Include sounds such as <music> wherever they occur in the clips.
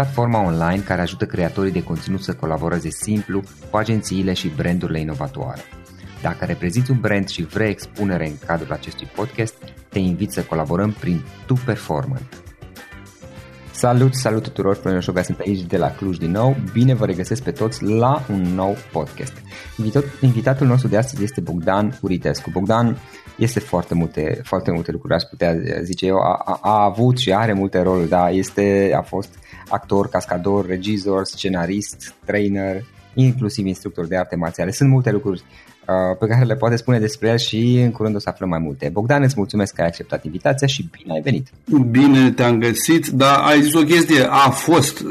platforma online care ajută creatorii de conținut să colaboreze simplu cu agențiile și brandurile inovatoare. Dacă reprezinți un brand și vrei expunere în cadrul acestui podcast, te invit să colaborăm prin Tu Performant. Salut, salut tuturor, Florin Șoga sunt aici de la Cluj din nou. Bine vă regăsesc pe toți la un nou podcast. Invitat, invitatul nostru de astăzi este Bogdan Uritescu. Bogdan este foarte multe, foarte multe lucruri, aș putea zice eu. A, a avut și are multe roluri, da, este, a fost actor, cascador, regizor, scenarist, trainer, inclusiv instructor de arte marțiale. Sunt multe lucruri Uh, pe care le poate spune despre el și în curând o să aflăm mai multe. Bogdan, îți mulțumesc că ai acceptat invitația și bine ai venit. Bine te-am găsit, dar ai zis o chestie, a fost.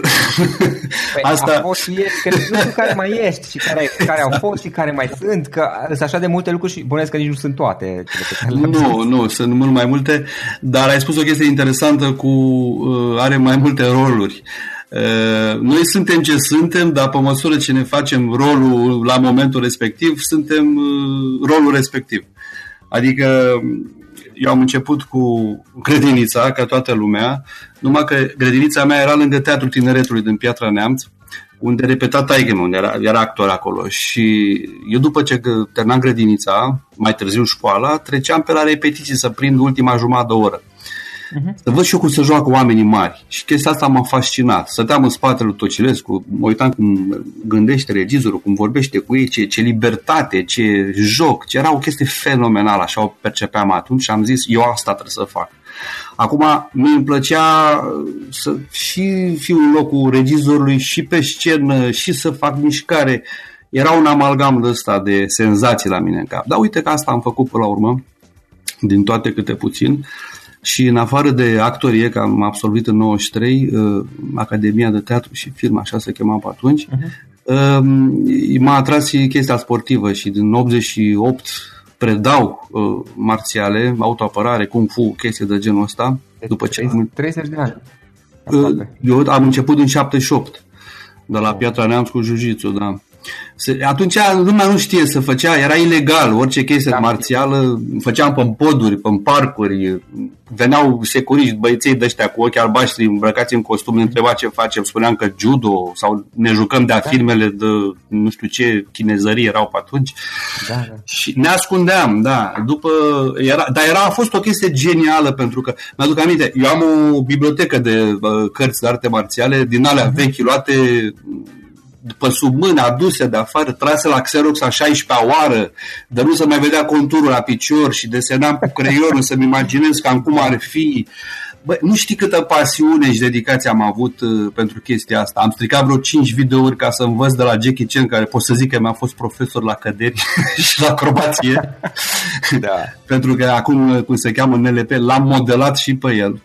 Păi <laughs> Asta... A fost și ești, că nu știu care mai ești și care, care au fost și care mai sunt, că sunt așa de multe lucruri și bănesc că nici nu sunt toate. Cele pe care nu, nu, sunt mult mai multe, dar ai spus o chestie interesantă cu uh, are mai multe roluri. Uh, noi suntem ce suntem, dar pe măsură ce ne facem rolul la momentul respectiv, suntem rolul respectiv. Adică eu am început cu grădinița, ca toată lumea, numai că grădinița mea era lângă Teatrul Tineretului din Piatra Neamț, unde repeta taică unde era, era actor acolo. Și eu după ce terminam grădinița, mai târziu școala, treceam pe la repetiții să prind ultima jumătate de oră. Uh-huh. Să văd și eu cum se joacă oamenii mari. Și chestia asta m-a fascinat. Stăteam în spatele lui Tocilescu, mă uitam cum gândește regizorul, cum vorbește cu ei, ce, ce libertate, ce joc, ce era o chestie fenomenală, așa o percepeam atunci și am zis, eu asta trebuie să fac. Acum, mi îmi plăcea să și fiu în locul regizorului și pe scenă și să fac mișcare. Era un amalgam de ăsta de senzații la mine în cap. Dar uite că asta am făcut până la urmă, din toate câte puțin. Și în afară de actorie, că am absolvit în 93 uh, Academia de Teatru și Film, așa se chema pe atunci, uh-huh. m-a atras și chestia sportivă și din 88 predau uh, marțiale, autoapărare, kung fu, chestii de genul ăsta. Deci după ce 30 de ani. Uh, eu am început în 78, de la Piatra Neamț cu jiu da. Atunci lumea nu știe să făcea, era ilegal, orice chestie da. marțială, făceam pe poduri, pe parcuri, veneau securiști, băieței de ăștia cu ochi albaștri îmbrăcați în costum, ne întreba ce facem, spuneam că judo sau ne jucăm de-a da. filmele de nu știu ce chinezării erau pe atunci da, da. și ne ascundeam, da, după, era, dar era, a fost o chestie genială pentru că, mi-aduc aminte, eu am o bibliotecă de uh, cărți de arte marțiale din alea uh-huh. vechi, luate după sub mână, aduse de afară, trase la Xerox a 16 oară, de nu să mai vedea conturul la picior și desenam cu creionul să-mi imaginez cam cum ar fi. Bă, nu știi câtă pasiune și dedicație am avut uh, pentru chestia asta. Am stricat vreo 5 videouri ca să învăț de la Jackie Chan, care pot să zic că mi-a fost profesor la căderi <laughs> și la acrobație. da. <laughs> pentru că acum, cum se cheamă în NLP, l-am modelat și pe el.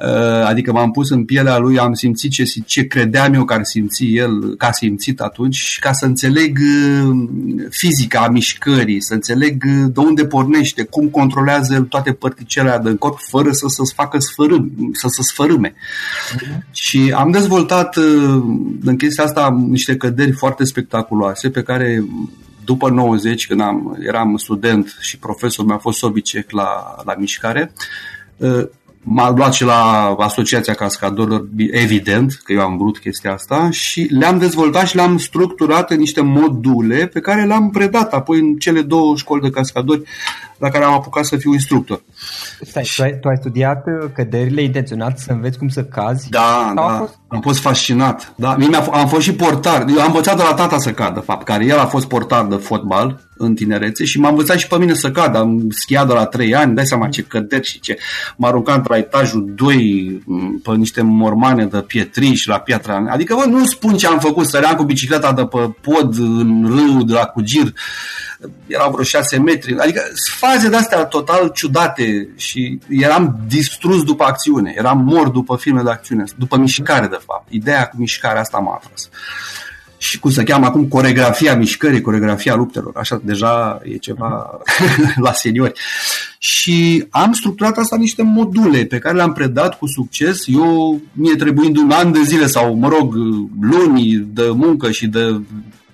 Uh, adică m-am pus în pielea lui, am simțit ce, ce credeam eu că ar simți el, că a simțit atunci și ca să înțeleg uh, fizica a mișcării, să înțeleg uh, de unde pornește, cum controlează toate părticele din corp fără să se facă sfărâm, să se sfărâme. Uh-huh. Și am dezvoltat în chestia asta niște căderi foarte spectaculoase pe care după 90, când am, eram student și profesorul mi-a fost sobicec la, la mișcare, m-a luat și la Asociația Cascadorilor, evident că eu am vrut chestia asta și le-am dezvoltat și le-am structurat în niște module pe care le-am predat apoi în cele două școli de cascadori la care am apucat să fiu instructor. Stai, tu ai, tu ai studiat uh, căderile intenționat să înveți cum să cazi? Da, da. Fost? Am fost fascinat. Da. Mie am fost și portar. Eu am învățat de la tata să cad, de fapt, care el a fost portar de fotbal în tinerețe și m-a învățat și pe mine să cad. Am schiat de la 3 ani, dai seama ce căderi și ce. M-a aruncat la etajul 2 pe niște mormane de pietriș la piatra. Adică, bă, nu spun ce am făcut, săream cu bicicleta de pe pod în râu de la Cugir erau vreo 6 metri, adică faze de-astea total ciudate și eram distrus după acțiune, eram mort după filme de acțiune, după mișcare de fapt. Ideea cu mișcarea asta m-a atras. Și cum se cheamă acum coregrafia mișcării, coregrafia luptelor, așa deja e ceva <laughs> la seniori. Și am structurat asta niște module pe care le-am predat cu succes, eu mie trebuind un an de zile sau, mă rog, luni de muncă și de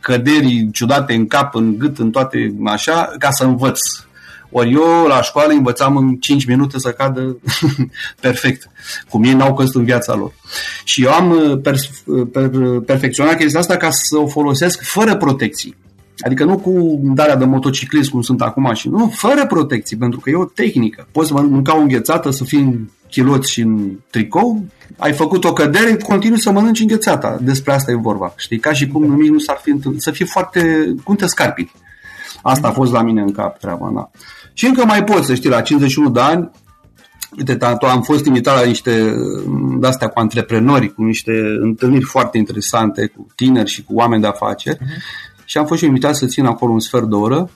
căderii ciudate în cap, în gât, în toate așa, ca să învăț. Ori eu la școală învățam în 5 minute să cadă <laughs> perfect, cum ei n-au căzut în viața lor. Și eu am uh, per, uh, per, uh, perfecționat chestia asta ca să o folosesc fără protecții. Adică nu cu darea de motociclist cum sunt acum și nu, fără protecții, pentru că e o tehnică. Poți să mânca o înghețată, să fii în chiloți și în tricou, ai făcut o cădere, continui să mănânci înghețata. Despre asta e vorba. Știi? Ca și cum nimic nu s-ar fi întâmplat. Să fie foarte... cum te scarpi. Asta a fost la mine în cap treaba, da. Și încă mai pot să știi, la 51 de ani, Uite, am fost invitat la niște de-astea cu antreprenori, cu niște întâlniri foarte interesante cu tineri și cu oameni de afaceri uh-huh. și am fost și invitat să țin acolo un sfert de oră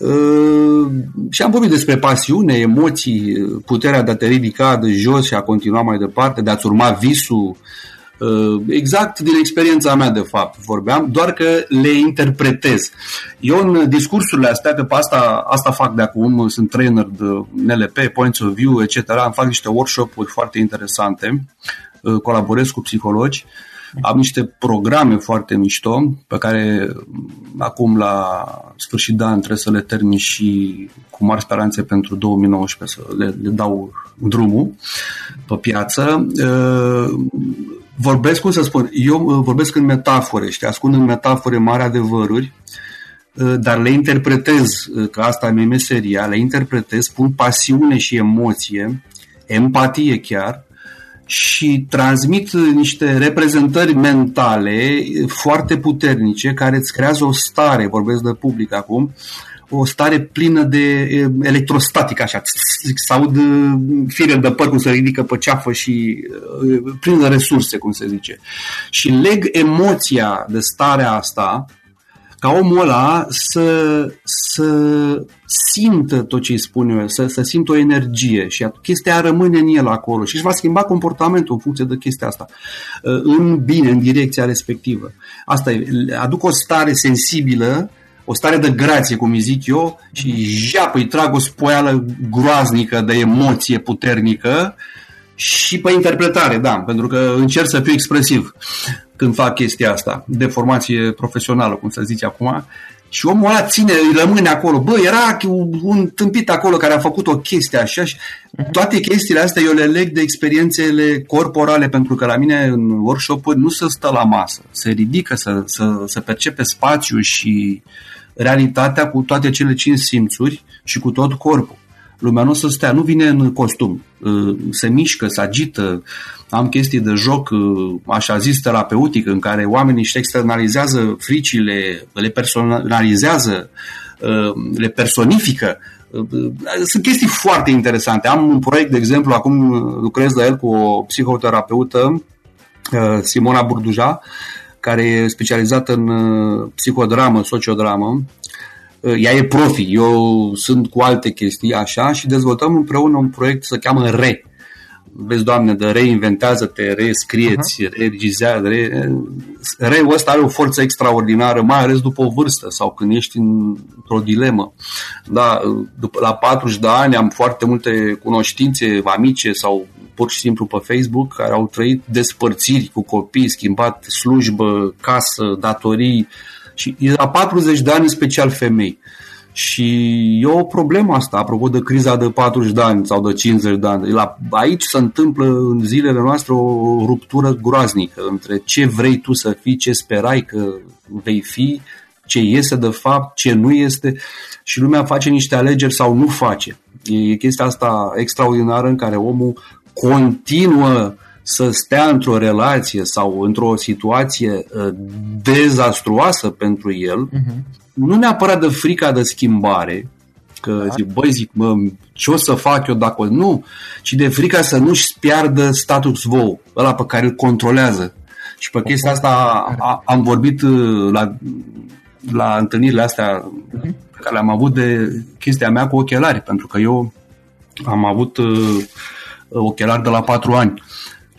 Uh, și am vorbit despre pasiune, emoții, puterea de a te ridica de jos și a continua mai departe, de a-ți urma visul. Uh, exact din experiența mea, de fapt, vorbeam, doar că le interpretez. Eu în discursurile astea, că pe asta, asta fac de acum, sunt trainer de NLP, Points of View, etc., am fac niște workshop-uri foarte interesante, uh, colaborez cu psihologi, am niște programe foarte mișto pe care acum la sfârșit de an trebuie să le termin și cu mari speranțe pentru 2019 să le, le dau drumul pe piață. Vorbesc, cum să spun, eu vorbesc în metafore, știi, ascund în metafore mari adevăruri, dar le interpretez, că asta e meseria, le interpretez, pun pasiune și emoție, empatie chiar, și transmit niște reprezentări mentale foarte puternice care îți creează o stare, vorbesc de public acum, o stare plină de electrostatic, așa, să aud fire de păr cum se ridică pe ceafă și plină de resurse, cum se zice. Și leg emoția de starea asta ca omul ăla să, să simtă tot ce îi spun eu, să, să simtă o energie și chestia rămâne în el acolo și își va schimba comportamentul în funcție de chestia asta, uh, în bine, în direcția respectivă. Asta e, aduc o stare sensibilă o stare de grație, cum îi zic eu, și japă, îi trag o spoială groaznică de emoție puternică și pe interpretare, da, pentru că încerc să fiu expresiv când fac chestia asta, de formație profesională, cum să zice acum, și omul ăla ține, îi rămâne acolo. Bă, era un tâmpit acolo care a făcut o chestie așa și toate chestiile astea eu le leg de experiențele corporale, pentru că la mine în workshop nu se stă la masă, se ridică, să, să, să percepe spațiu și realitatea cu toate cele cinci simțuri și cu tot corpul. Lumea nu o să stea, nu vine în costum, se mișcă, se agită, am chestii de joc, așa zis, terapeutic, în care oamenii își externalizează fricile, le personalizează, le personifică. Sunt chestii foarte interesante. Am un proiect, de exemplu, acum lucrez la el cu o psihoterapeută, Simona Burduja, care e specializată în psihodramă, sociodramă ea e profi, eu sunt cu alte chestii așa și dezvoltăm împreună un proiect să cheamă RE. Vezi, Doamne, de reinventează-te, rescrieți, uh-huh. regizează, re... Re-ul ăsta are o forță extraordinară, mai ales după o vârstă sau când ești într-o dilemă. Da, după, la 40 de ani am foarte multe cunoștințe amice sau pur și simplu pe Facebook care au trăit despărțiri cu copii, schimbat slujbă, casă, datorii, și la 40 de ani, în special femei. Și e o problemă asta, apropo de criza de 40 de ani sau de 50 de ani. La, aici se întâmplă în zilele noastre o ruptură groaznică între ce vrei tu să fii, ce sperai că vei fi, ce este de fapt, ce nu este și lumea face niște alegeri sau nu face. E chestia asta extraordinară în care omul continuă să stea într-o relație sau într-o situație uh, dezastruoasă pentru el, uh-huh. nu neapărat de frica de schimbare, că da. zic, băi, zic, mă, ce o să fac eu dacă nu, ci de frica să nu-și piardă status quo, ăla pe care îl controlează. Și pe chestia asta a, am vorbit uh, la, la întâlnirile astea uh-huh. pe care le-am avut de chestia mea cu ochelari, pentru că eu am avut uh, ochelari de la 4 ani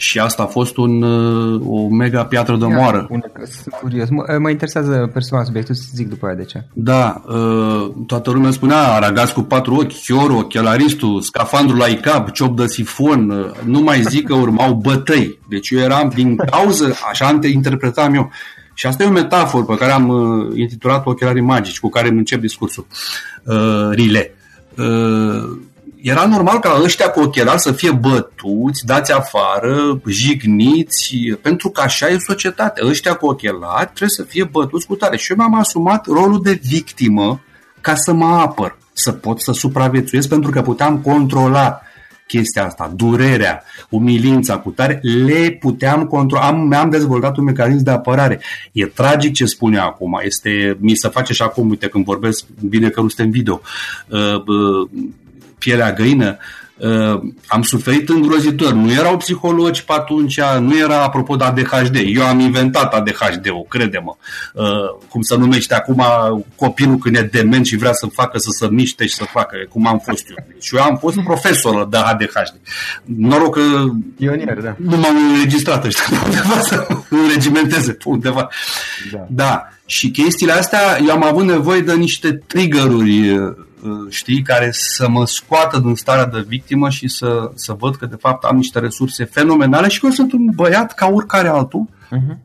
și asta a fost un, uh, o mega piatră de moară. Sunt curios. Mă, mă interesează personal subiectul, să zic după aia de ce. Da, uh, toată lumea spunea aragaz cu patru ochi, chioro, ochelaristul, scafandru la ICAB, ciop de sifon, uh, nu mai zic că urmau bătăi. Deci eu eram din cauză, așa am interpretam eu. Și asta e o metaforă pe care am uh, intitulat ochelarii magici, cu care îmi încep discursul. Uh, rile. Uh, era normal ca ăștia cu ochelari să fie bătuți, dați afară, jigniți, pentru că așa e societatea. Ăștia cu ochelari trebuie să fie bătuți cu tare. Și eu mi-am asumat rolul de victimă ca să mă apăr, să pot să supraviețuiesc, pentru că puteam controla chestia asta, durerea, umilința cu tare, le puteam controla. Am, mi-am dezvoltat un mecanism de apărare. E tragic ce spune acum. Este, mi se face și acum, uite, când vorbesc, bine că nu suntem video. Uh, uh, pielea găină, uh, am suferit îngrozitor. Nu erau psihologi pe atunci, nu era apropo de ADHD. Eu am inventat ADHD-ul, crede-mă. Uh, cum să numește acum copilul când e dement și vrea să facă să se miște și să facă, cum am fost eu. Și eu am fost profesor de ADHD. Noroc că Pionier, da. nu m-am înregistrat ăștia <laughs> undeva să înregimenteze pe undeva. Da. da. Și chestiile astea, eu am avut nevoie de niște triggeruri Uh, știi, care să mă scoată din starea de victimă și să, să văd că de fapt am niște resurse fenomenale și că eu sunt un băiat ca oricare altul uh-huh.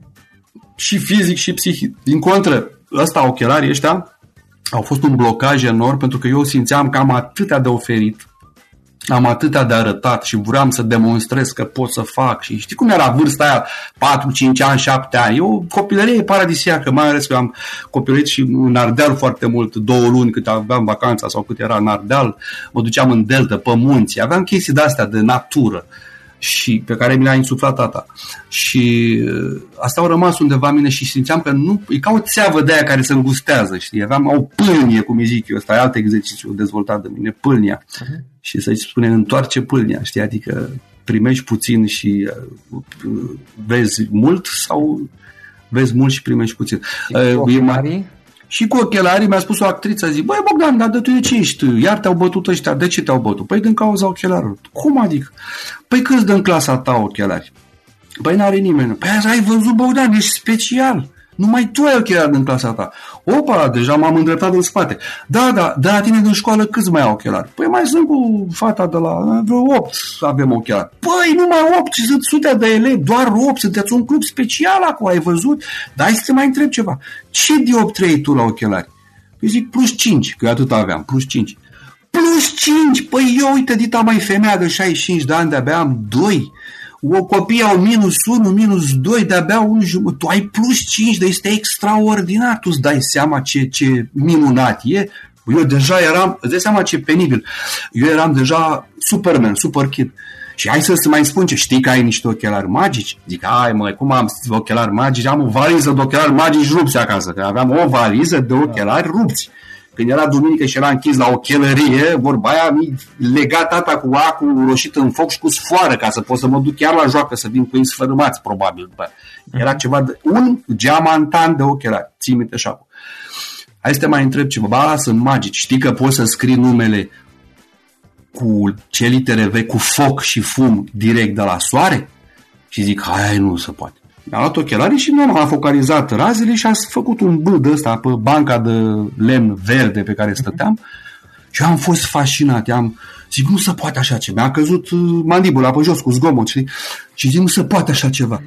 și fizic și psihic. Din contră, ăsta, ochelarii ăștia, au fost un blocaj enorm pentru că eu simțeam că am atâtea de oferit am atâtea de arătat și vreau să demonstrez că pot să fac și știi cum era vârsta aia, 4, 5 ani, 7 ani. Eu copilărie paradisiacă, mai ales că am copilărit și în Ardeal foarte mult, două luni cât aveam vacanța sau cât era în Ardeal, mă duceam în delta, pe munți, aveam chestii de astea de natură și pe care mi le-a insuflat tata. Și uh, asta au rămas undeva mine și simțeam că nu, e ca o țeavă de aia care se îngustează, știi? Aveam o pâlnie, cum îi zic eu, ăsta e alt exercițiu dezvoltat de mine, pâlnia. Uh-huh. Și să-i spune, întoarce pâlnia, știi? Adică primești puțin și uh, vezi mult sau vezi mult și primești puțin. uh, e mai, și cu ochelarii mi-a spus o actriță, zic, băi Bogdan, dar de tu ce ești? Iar te-au bătut ăștia, de ce te-au bătut? Păi din cauza ochelarilor. Cum adică? Păi câți dă în clasa ta ochelari? Păi n-are nimeni. Păi ai văzut Bogdan, ești special. Numai tu ai ochelari în clasa ta. Opa, deja m-am îndreptat în spate. Da, da, de la tine din școală câți mai au ochelari? Păi mai sunt cu fata de la vreo 8 avem ochelari. Păi numai 8, sunt sute de elevi, doar 8, sunteți un club special acolo, ai văzut? Dar hai să te mai întreb ceva. Ce dioptrei tu la ochelari? Păi zic plus 5, că eu atât aveam, plus 5. Plus 5? Păi eu, uite, dita mai femeia de 65 de ani, de-abia am 2 o copii au minus 1, minus 2, de-abia un jumătate. Tu ai plus 5, de este extraordinar. Tu îți dai seama ce, ce minunat e. Eu deja eram, îți dai seama ce penibil. Eu eram deja Superman, super kid. Și hai să-ți mai spun ce, știi că ai niște ochelari magici? Zic, hai măi, cum am ochelari magici? Am o valiză de ochelari magici rupți acasă, că aveam o valiză de ochelari rupți. Când era duminică și era închis la o chelărie, vorba aia, mi lega tata cu acul roșit în foc și cu sfoară, ca să pot să mă duc chiar la joacă, să vin cu ei sfărâmați, probabil. Bă. Era mhm. ceva de, un geamantan de ochelari. Ții minte și acum. Hai să te mai întreb ceva. Ba, sunt magici. Știi că poți să scrii numele cu ce litere vechi, cu foc și fum direct de la soare? Și zic, hai, nu se poate. Mi-a luat ochelarii și nu a focalizat razele și a făcut un B de ăsta pe banca de lemn verde pe care stăteam și am fost fascinat. Am, zic, nu se poate așa ceva. Mi-a căzut uh, mandibula pe jos cu zgomot, știi? Și zic, nu se poate așa ceva.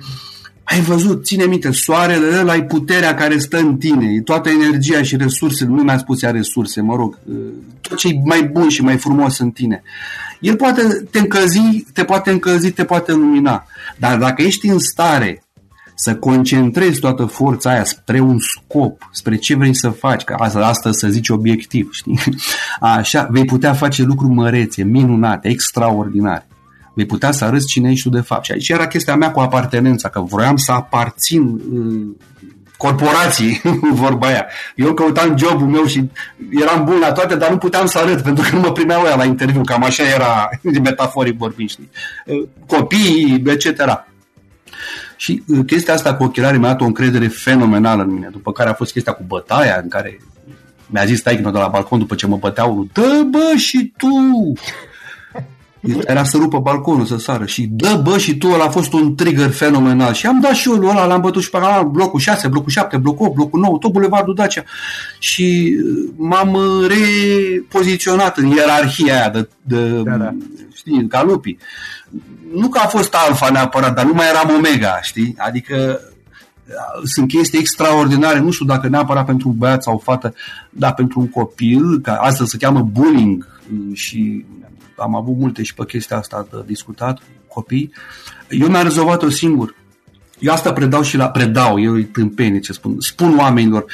ai văzut, ține minte, soarele ăla ai puterea care stă în tine, e toată energia și resursele, nu mi-a spus ea resurse, mă rog, tot ce e mai bun și mai frumos în tine. El poate te încălzi, te poate încălzi, te poate lumina. Dar dacă ești în stare să concentrezi toată forța aia spre un scop, spre ce vrei să faci, că asta, asta să zici obiectiv, <laughs> știi? Așa, vei putea face lucruri mărețe, minunate, extraordinare. Vei putea să arăți cine ești tu de fapt. Și aici era chestia mea cu apartenența, că vroiam să aparțin uh, corporații, <laughs> vorba aia. Eu căutam jobul meu și eram bun la toate, dar nu puteam să arăt, <laughs> pentru că nu mă primeau ea la interviu, cam așa era, metaforic vorbind, știi. Uh, Copiii, etc. Și uh, chestia asta cu ochelarii mi-a dat o încredere fenomenală în mine. După care a fost chestia cu bătaia, în care mi-a zis taică de la balcon după ce mă băteau, dă bă și tu! Era să rupă balconul, să sară. Și dă bă și tu, ăla a fost un trigger fenomenal. Și am dat și eu ăla, l-am bătut și pe ăla, blocul 6, blocul 7, blocul 8, blocul 9, tot bulevardul Dacia. Și uh, m-am repoziționat în ierarhia aia de, de da, da. știi, ca lupii nu că a fost alfa neapărat, dar nu mai eram omega, știi? Adică sunt chestii extraordinare, nu știu dacă neapărat pentru un băiat sau o fată, dar pentru un copil, că asta se cheamă bullying și am avut multe și pe chestia asta de discutat cu copii, eu mi-am rezolvat-o singur. Eu asta predau și la predau, eu îi tâmpenie ce spun. Spun oamenilor,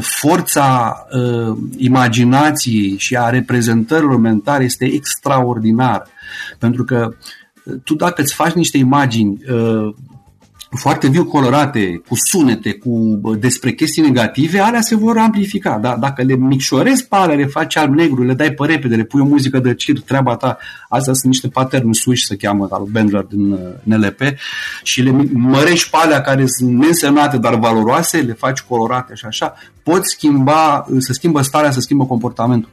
forța uh, imaginației și a reprezentărilor mentale este extraordinară. Pentru că tu dacă îți faci niște imagini uh, foarte viu colorate, cu sunete, cu despre chestii negative, alea se vor amplifica. Da? Dacă le micșorezi pe alea, le faci alb-negru, le dai pe repede, le pui o muzică de cir, treaba ta, astea sunt niște pattern switch, se cheamă, al Bendler din uh, NLP, și le mărești pe alea care sunt neînsemnate, dar valoroase, le faci colorate și așa, poți schimba, să schimbă starea, să schimbă comportamentul.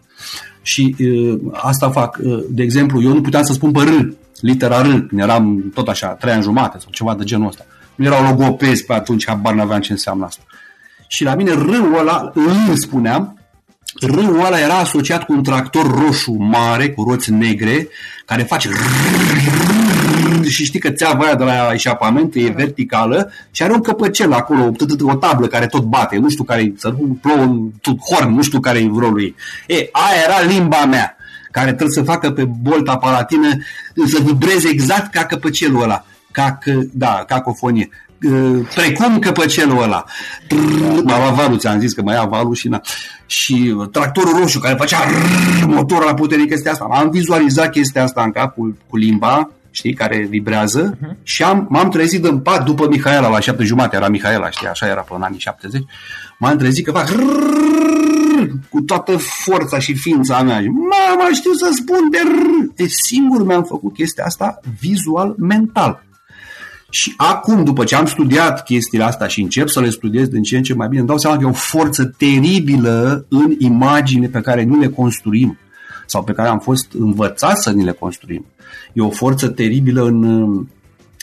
Și uh, asta fac. Uh, de exemplu, eu nu puteam să spun pe R, litera R, când eram tot așa, trei ani jumate sau ceva de genul ăsta. Nu erau logopezi pe atunci, habar n-aveam ce înseamnă asta. Și la mine râul ăla, îl spuneam, râul ăla era asociat cu un tractor roșu mare, cu roți negre, care face și știi că țeava aia de la eșapament e verticală și are un căpăcel acolo, o tablă care tot bate, nu știu care să nu plouă tot horn, nu știu care e rolul ei. E, aia era limba mea care trebuie să facă pe bolta palatină să vibreze exact ca căpăcelul ăla. Ca, da, cacofonie. Precum căpăcelul ăla. M-a luat valul, ți-am zis că mai ia valul și na. Și tractorul roșu care făcea motorul la puternic chestia asta. Am vizualizat chestia asta în cap cu, cu limba știi, care vibrează uh-huh. și am, m-am trezit în pat după Mihaela, la șapte jumate era Mihaela, știi, așa era până în anii 70, m-am trezit că fac cu toată forța și ființa mea. Mama, știu să spun de De singur mi-am făcut chestia asta vizual, mental. Și acum, după ce am studiat chestiile astea și încep să le studiez din ce în ce mai bine, îmi dau seama că e o forță teribilă în imagine pe care nu le construim sau pe care am fost învățați să ni le construim. E o forță teribilă în,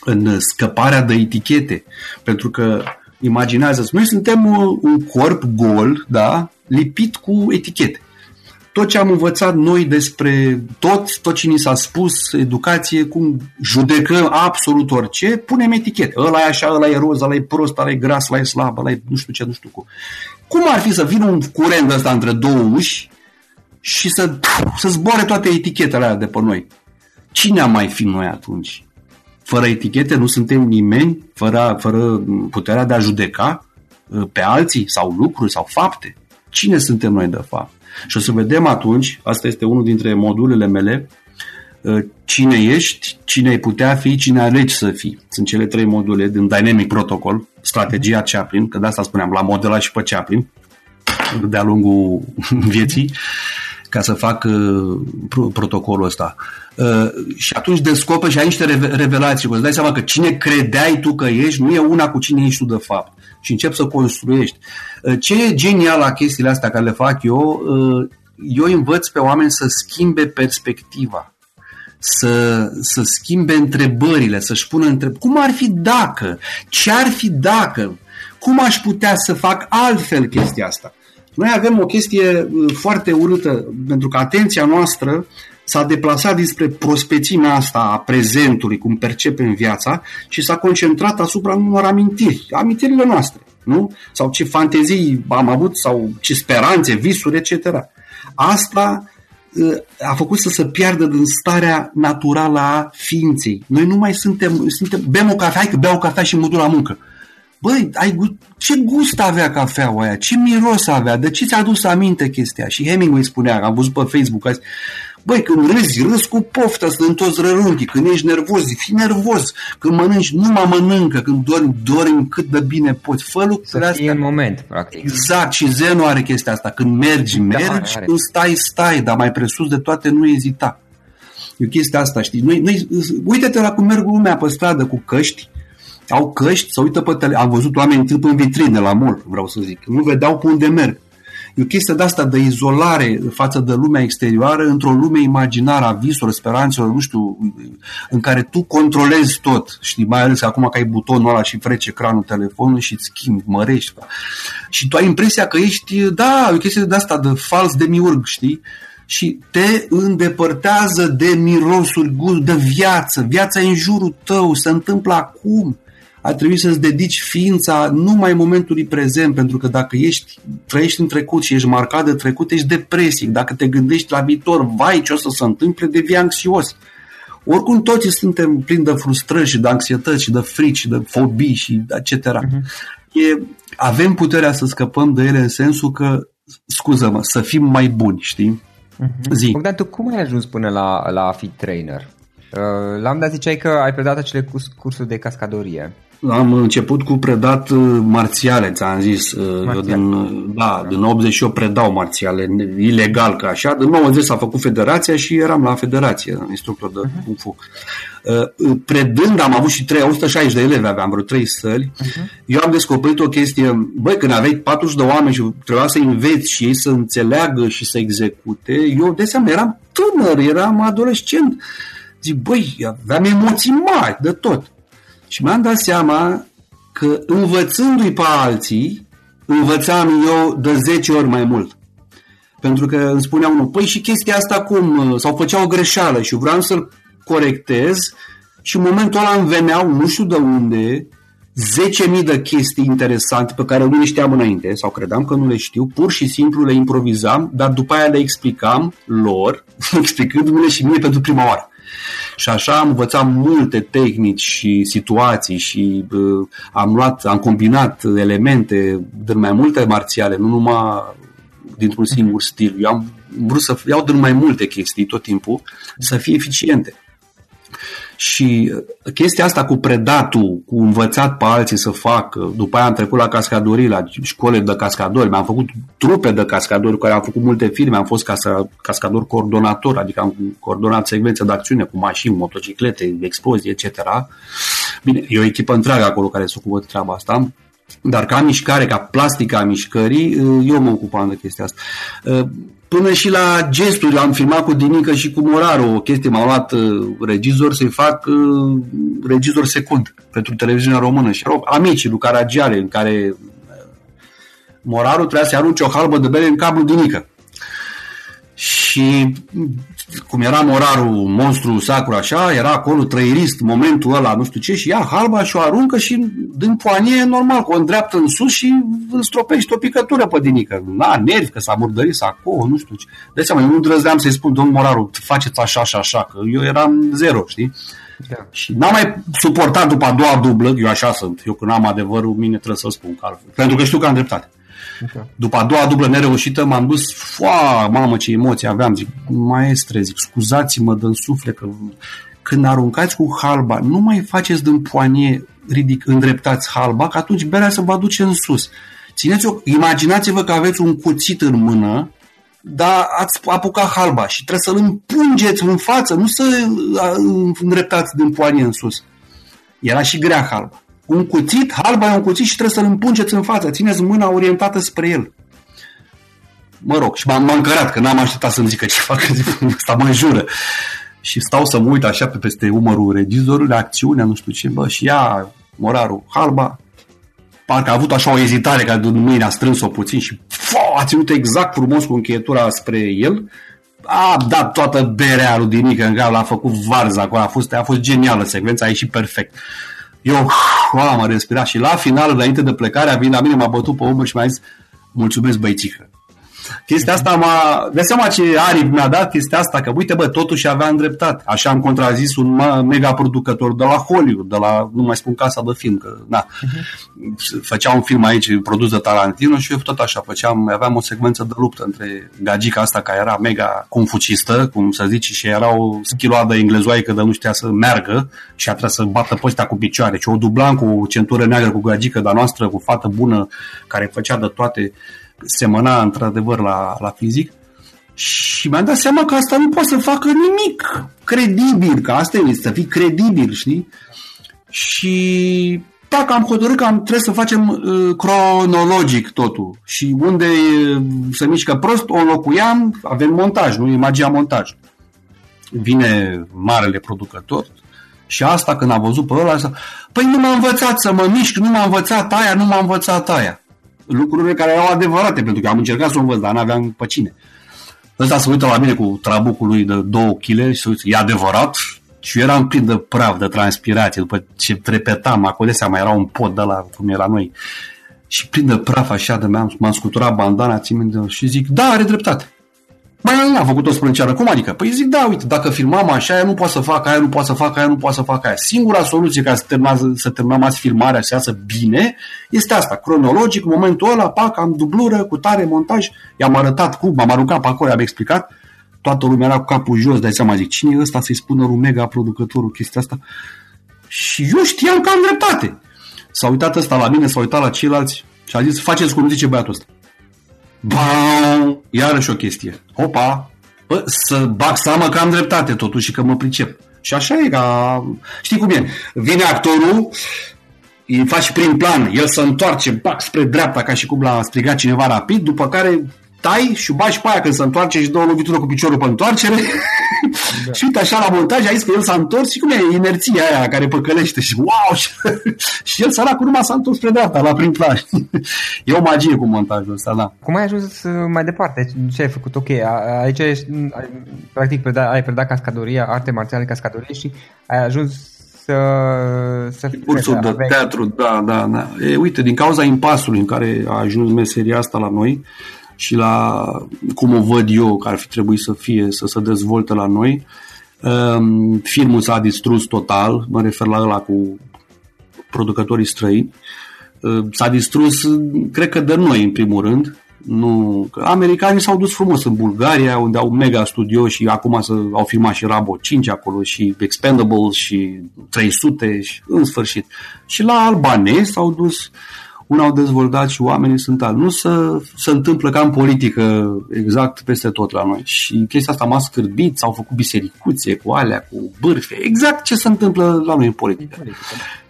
în scăparea de etichete, pentru că imaginează noi suntem un corp gol, da, lipit cu etichete. Tot ce am învățat noi despre tot, tot ce ni s-a spus, educație, cum judecăm absolut orice, punem etichete. Ăla e așa, ăla e roz, ăla e prost, ăla e gras, ăla e slab, ăla e nu știu ce, nu știu cum. Cum ar fi să vină un curent ăsta între două uși și să, să zboare toate etichetele alea de pe noi? Cine am mai fi noi atunci? Fără etichete nu suntem nimeni, fără, fără puterea de a judeca uh, pe alții sau lucruri sau fapte. Cine suntem noi de fapt? Și o să vedem atunci, asta este unul dintre modulele mele, uh, cine ești, cine ai putea fi, cine alegi să fii. Sunt cele trei module din Dynamic Protocol, strategia Chaplin, că de asta spuneam, la modela și pe Chaplin, de-a lungul <laughs> vieții ca să fac uh, protocolul ăsta. Uh, și atunci descoperi și ai niște revelații. Îți dai seama că cine credeai tu că ești, nu e una cu cine ești tu de fapt. Și încep să construiești. Uh, ce e genial la chestiile astea care le fac eu, uh, eu învăț pe oameni să schimbe perspectiva să, să schimbe întrebările, să-și pună întrebări. Cum ar fi dacă? Ce ar fi dacă? Cum aș putea să fac altfel chestia asta? Noi avem o chestie uh, foarte urâtă, pentru că atenția noastră s-a deplasat dinspre prospețimea asta a prezentului, cum percepem viața, și s-a concentrat asupra unor amintiri, amintirile noastre, nu? Sau ce fantezii am avut, sau ce speranțe, visuri, etc. Asta ă, a făcut să se piardă din starea naturală a ființei. Noi nu mai suntem, suntem bem o cafea, hai că beau o cafea și mă duc la muncă. Băi, ai, ce gust avea cafeaua aia? Ce miros avea? De ce ți-a adus aminte chestia? Și Hemingway spunea, am văzut pe Facebook azi, Băi, când râzi, râzi cu poftă, sunt toți rărunchi. Când ești nervos, fii nervos. Când mănânci, nu mă mănâncă. Când dormi, dormi cât de bine poți. Fă lucrurile astea. în moment, practic. Exact. Și Zenu are chestia asta. Când mergi, da, mergi. Are. Când stai, stai. Dar mai presus de toate, nu ezita. E o chestie asta, știi? Noi, noi, uite-te la cum merg lumea pe stradă cu căști au căști, să uită pe tele... Am văzut oameni întâlp în vitrine la mall, vreau să zic. Nu vedeau pe unde merg. E o chestie de asta de izolare față de lumea exterioară într-o lume imaginară a visurilor, speranțelor, nu știu, în care tu controlezi tot, știi, mai ales acum că ai butonul ăla și freci ecranul telefonului și îți schimbi, mărești. Și tu ai impresia că ești, da, e o chestie de asta, de fals de miurg, știi? și te îndepărtează de mirosul, gust, de viață. Viața e în jurul tău, se întâmplă acum ar trebui să-ți dedici ființa numai momentului prezent, pentru că dacă ești, trăiești în trecut și ești marcat de trecut, ești depresiv. Dacă te gândești la viitor, vai ce o să se întâmple, devii anxios. Oricum toți suntem plini de frustrări și de anxietăți și de frici și de fobii și etc. Uh-huh. E, avem puterea să scăpăm de ele în sensul că, scuză-mă, să fim mai buni, știi? Uh-huh. Zi. Bogdan, tu cum ai ajuns până la, la a fi trainer? Uh, la un dat ziceai că ai predat acele curs, cursuri de cascadorie. Am început cu predat uh, marțiale, ți-am zis. Uh, eu din, da, din 88 predau marțiale, ilegal ca așa. Din 90 s-a făcut federația și eram la federație, instructor de uh-huh. Kung Fu. Predând, am avut și 3, 160 de elevi, aveam vreo 3 săli. Uh-huh. Eu am descoperit o chestie, băi, când aveai 40 de oameni și trebuia să înveți și ei să înțeleagă și să execute, eu de seama eram tânăr, eram adolescent. Zic, băi, aveam emoții mari de tot. Și mi-am dat seama că învățându-i pe alții, învățam eu de 10 ori mai mult. Pentru că îmi spunea unul, păi și chestia asta cum? Sau făcea o greșeală și vreau să-l corectez și în momentul ăla îmi veneau, nu știu de unde, 10.000 de chestii interesante pe care nu le știam înainte sau credeam că nu le știu, pur și simplu le improvizam, dar după aia le explicam lor, <laughs> explicându-mi-le și mie pentru prima oară. Și așa am învățat multe tehnici și situații și uh, am luat, am combinat elemente din mai multe marțiale, nu numai dintr-un singur stil. Eu am vrut să iau din mai multe chestii tot timpul, să fie eficiente. Și uh, chestia asta cu predatul, cu învățat pe alții să facă, după aia am trecut la cascadorii, la școli de cascadori, mi-am făcut trupe de cascadori cu care am făcut multe filme, am fost casa, cascador coordonator, adică am coordonat secvențe de acțiune cu mașini, motociclete, explozii, etc. Bine, e o echipă întreagă acolo care se ocupă de treaba asta, dar ca mișcare, ca plastica mișcării, eu mă ocupam de chestia asta. Până și la gesturi, am filmat cu Dinică și cu Moraru o chestie, m-au luat regizor să-i fac regizor secund pentru televiziunea română și rog, amicii lui Caragiale, în care Moraru trebuia să arunce o halbă de bere în cablul Dinică. Și cum era morarul, monstru sacru așa, era acolo trăirist, momentul ăla, nu știu ce, și ia halba și o aruncă și din poanie, normal, cu o îndreaptă în sus și stropești o picătură pe dinică. Na, nervi, că s-a murdărit acolo, nu știu ce. De seama, eu nu drăzneam să-i spun, domnul morarul, faceți așa și așa, că eu eram zero, știi? Da. Și n-am mai suportat după a doua dublă, eu așa sunt, eu când am adevărul, mine trebuie să spun că altfel, pentru că știu că am dreptate. Okay. După a doua dublă nereușită m-am dus, foa, mamă ce emoții aveam, zic, maestre, zic, scuzați-mă din suflet că când aruncați cu halba, nu mai faceți din poanie ridic, îndreptați halba, că atunci berea se va duce în sus. Țineți-o, imaginați-vă că aveți un cuțit în mână, dar ați apucat halba și trebuie să-l împungeți în față, nu să îndreptați din poanie în sus. Era și grea halba un cuțit, halba e un cuțit și trebuie să-l împungeți în față. Țineți mâna orientată spre el. Mă rog, și m-am încărat, că n-am așteptat să-mi zică ce fac, <laughs> asta mă înjură. Și stau să mă uit așa pe peste umărul regizorului, acțiunea, nu știu ce, bă, și ia morarul halba, parcă a avut așa o ezitare, că din mâine a strâns-o puțin și fo, a ținut exact frumos cu încheietura spre el, a dat toată berea lui Dinică în cap, l-a făcut varza acolo, a fost, a fost genială secvența, a ieșit perfect. Eu am respirat și la final, înainte de plecare, a venit la mine, m-a bătut pe umăr și mi-a zis mulțumesc băițică. Chestia asta m-a... De seama ce aripi mi-a dat chestia asta, că uite bă, totuși aveam dreptate. Așa am contrazis un mega producător de la Hollywood, de la, nu mai spun casa de film, că na, uh-huh. făcea un film aici produs de Tarantino și eu tot așa făceam, aveam o secvență de luptă între gagica asta care era mega confucistă, cum să zici, și era o schiloadă englezoaică de nu știa să meargă și a trebuit să bată postea cu picioare. Și o dublam cu centură neagră cu gagică de noastră, cu fată bună, care făcea de toate semăna într-adevăr la, la fizic și mi-am dat seama că asta nu poate să facă nimic credibil, că asta e să fii credibil, știi? Și dacă am hotărât că am, trebuie să facem uh, cronologic totul și unde uh, se mișcă prost, o înlocuiam, avem montaj, nu e magia montaj. Vine marele producător și asta când a văzut pe ăla, păi nu m-a învățat să mă mișc, nu m-a învățat aia, nu m-a învățat aia lucrurile care erau adevărate, pentru că am încercat să o învăț, dar n-aveam pe cine. Ăsta se uită la mine cu trabucul lui de două kg și se uită, e adevărat? Și eu eram plin de praf, de transpirație, după ce repetam, acolo mai era un pod de la cum era noi. Și plin de praf așa de m-am, m-am scuturat bandana, țin minte, și zic, da, are dreptate. Mai a făcut o sprânceană. Cum adică? Păi zic, da, uite, dacă filmam așa, aia nu poate să facă, aia nu poate să facă, aia nu poate să facă aia. Singura soluție ca să terminăm, să terminăm azi filmarea și să bine este asta. Cronologic, în momentul ăla, pac, am dublură, cu tare, montaj, i-am arătat cum, m-am aruncat pe acolo, am explicat. Toată lumea era cu capul jos, dai seama, zic, cine e ăsta să-i spună lui mega producătorul chestia asta? Și eu știam că am dreptate. S-a uitat ăsta la mine, s-a uitat la ceilalți și a zis, faceți cum zice băiatul ăsta. Bam! Iarăși o chestie. Opa! Bă, să bag seama că am dreptate totuși și că mă pricep. Și așa e ca... Știi cum e? Vine actorul, îi faci prin plan, el se întoarce, bac spre dreapta ca și cum l-a strigat cineva rapid, după care tai și bagi pe aia când se întoarce și dă o lovitură cu piciorul pe întoarcere da. <laughs> și uite așa la montaj a zis că el s-a întors și cum e inerția aia care păcălește și wow și, <laughs> și el săracul numai s-a întors spre dreapta la prim plan <laughs> e o magie cu montajul ăsta, da. Cum ai ajuns uh, mai departe? Ce ai făcut? Ok, aici ești, practic preda, ai predat cascadoria, arte marțiale cascadorie și ai ajuns să, să Cursuri de teatru, da, da, da. E, uite, din cauza impasului în care a ajuns meseria asta la noi, și la cum o văd eu că ar fi trebuit să fie, să se dezvolte la noi. Um, filmul s-a distrus total, mă refer la ăla cu producătorii străini. Uh, s-a distrus, cred că de noi, în primul rând. Nu, că americanii s-au dus frumos în Bulgaria, unde au mega studio și acum să, au filmat și Rabo 5 acolo și Expendables și 300 și în sfârșit. Și la albanezi s-au dus uh, una au dezvoltat și oamenii sunt al. Nu se, se întâmplă ca în politică exact peste tot la noi. Și chestia asta m-a scârbit, s-au făcut bisericuțe cu alea, cu bârfe, exact ce se întâmplă la noi în politică. politică.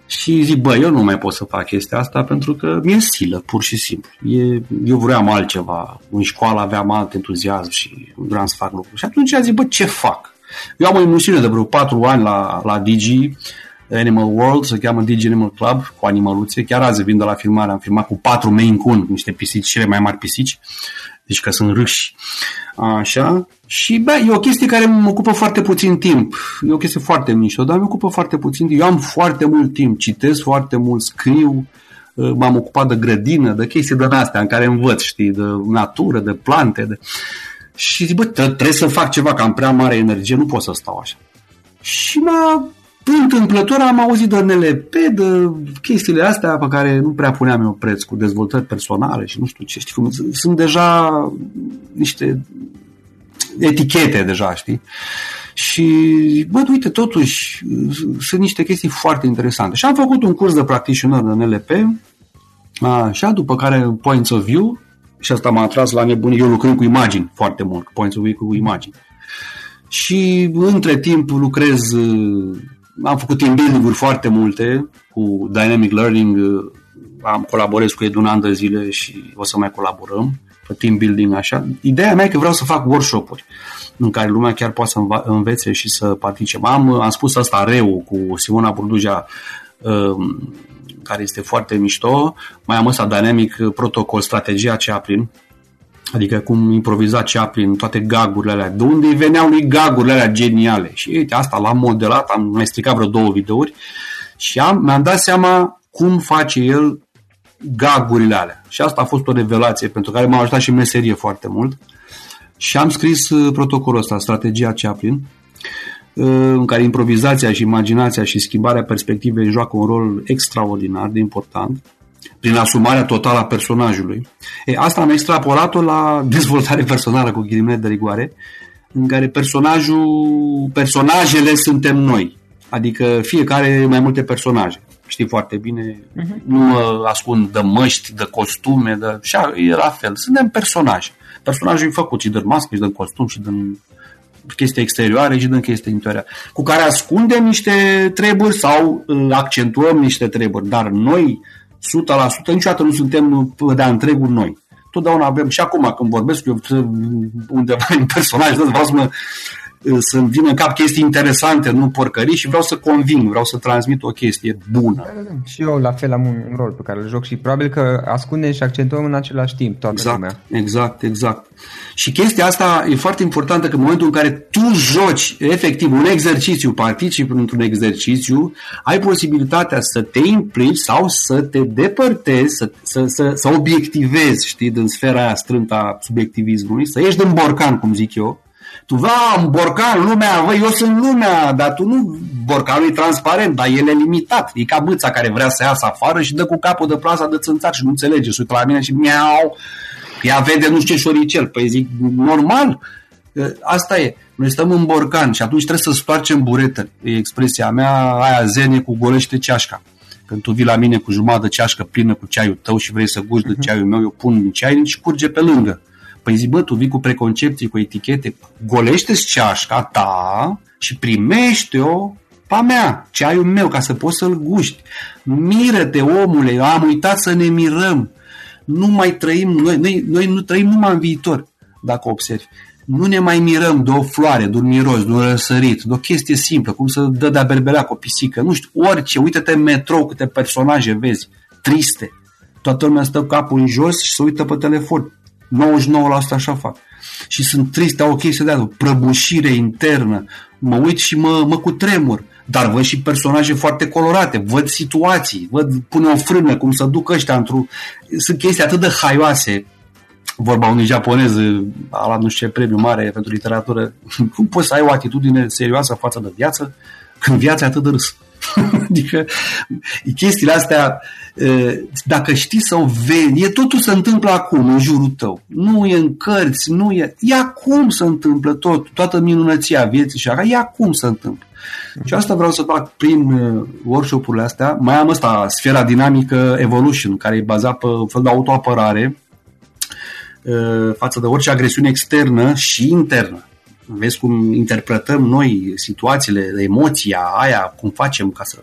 Și zic, bă, eu nu mai pot să fac chestia asta pentru că mi-e silă, pur și simplu. E, eu vreau altceva. În școală aveam alt entuziasm și vreau să fac lucruri. Și atunci zic, bă, ce fac? Eu am o emisiune de vreo patru ani la, la Digi Animal World, se cheamă Digi Animal Club, cu animăluțe. Chiar azi vin de la filmare, am filmat cu patru main coon, niște pisici, cele mai mari pisici, deci că sunt râși. Așa. Și, bă, e o chestie care mă ocupă foarte puțin timp. E o chestie foarte mișto, dar mă ocupă foarte puțin timp. Eu am foarte mult timp, citesc foarte mult, scriu, uh, m-am ocupat de grădină, de chestii de astea în care învăț, știi, de natură, de plante, de... Și zic, bă, trebuie să fac ceva, că am prea mare energie, nu pot să stau așa. Și m-a întâmplător am auzit de NLP, de chestiile astea pe care nu prea puneam eu preț cu dezvoltări personale și nu știu ce, știi cum, sunt deja niște etichete deja, știi? Și, bă, uite, totuși, sunt niște chestii foarte interesante. Și am făcut un curs de practitioner de NLP, așa, după care Points of View, și asta m-a atras la nebunie. Eu lucrând cu imagini foarte mult, Points of View cu imagini. Și între timp lucrez am făcut team building-uri foarte multe cu Dynamic Learning, am colaborez cu ei de un an de zile și o să mai colaborăm pe team building așa. Ideea mea e că vreau să fac workshop-uri în care lumea chiar poate să învețe și să participe. Am, am spus asta reu cu Simona Burduja, um, care este foarte mișto. Mai am ăsta Dynamic Protocol, strategia aceea prin Adică cum improviza Chaplin, toate gagurile alea. De unde veneau lui gagurile alea geniale? Și uite, asta l-am modelat, am mai stricat vreo două videouri și am, mi-am dat seama cum face el gagurile alea. Și asta a fost o revelație pentru care m-a ajutat și meserie foarte mult. Și am scris uh, protocolul ăsta, strategia Chaplin, uh, în care improvizația și imaginația și schimbarea perspectivei joacă un rol extraordinar de important prin asumarea totală a personajului. E, asta am extrapolat-o la <laughs> dezvoltare personală cu ghilimele de rigoare, în care personajul, personajele suntem noi. Adică fiecare mai multe personaje. Știi foarte bine, uh-huh. nu mă ascund de măști, de costume, de... și e la fel. Suntem personaje. Personajul e făcut și din mască, și din costum, și din chestii exterioare și din chestii interioare, cu care ascundem niște treburi sau uh, accentuăm niște treburi, dar noi 100%, niciodată nu suntem de întregul noi. Totdeauna avem, și acum când vorbesc eu undeva în personaj, vreau să mă să-mi vină în cap chestii interesante, nu porcării și vreau să conving, vreau să transmit o chestie bună. Da, da, da. Și eu la fel am un rol pe care îl joc și probabil că ascundem și accentuăm în același timp toată exact, lumea. Exact, exact. Și chestia asta e foarte importantă că în momentul în care tu joci efectiv un exercițiu, participi într-un exercițiu, ai posibilitatea să te implici sau să te depărtezi, să, să, să, să obiectivezi, știi, din sfera aia strântă a subiectivismului, să ieși din borcan, cum zic eu, tu, va, borcan, lumea, vă, eu sunt lumea, dar tu nu, borcanul e transparent, dar el e limitat. E ca bâța care vrea să iasă afară și dă cu capul de plasa de țânțar și nu înțelege. Și la mine și miau, ea vede nu știu ce șoricel. Păi zic, normal, asta e. Noi stăm în borcan și atunci trebuie să spargem buretele. E expresia mea, aia zene cu golește ceașca. Când tu vii la mine cu jumătate de ceașcă plină cu ceaiul tău și vrei să guși de mhm. ceaiul meu, eu pun din ceai și curge pe lângă. Păi zic, bă, tu vii cu preconcepții, cu etichete, golește-ți ceașca ta și primește-o pa mea, ceaiul meu, ca să poți să-l guști. Miră-te, omule, eu am uitat să ne mirăm. Nu mai trăim, noi, noi, noi nu trăim numai în viitor, dacă observi. Nu ne mai mirăm de o floare, de un miros, de un răsărit, de o chestie simplă, cum să dă de-a berbelea cu o pisică, nu știu, orice, uite-te în metrou câte personaje vezi, triste. Toată lumea stă capul în jos și se uită pe telefon. 99% așa fac. Și sunt triste, au o chestie de o prăbușire internă. Mă uit și mă, mă cutremur. Dar văd și personaje foarte colorate, văd situații, văd, pune o frână, cum să duc ăștia într-o... Sunt chestii atât de haioase, vorba unui japonez, a luat nu știu ce premiu mare pentru literatură, <laughs> cum poți să ai o atitudine serioasă față de viață când viața e atât de râs? <laughs> adică chestiile astea, dacă știi să o vezi, e totul se întâmplă acum, în jurul tău. Nu e în cărți, nu e... E acum se întâmplă tot, toată minunăția vieții și așa, e acum se întâmplă. Și asta vreau să fac prin workshop-urile astea. Mai am ăsta, sfera dinamică Evolution, care e bazat pe un fel de autoapărare față de orice agresiune externă și internă vezi cum interpretăm noi situațiile, emoția aia, cum facem ca să...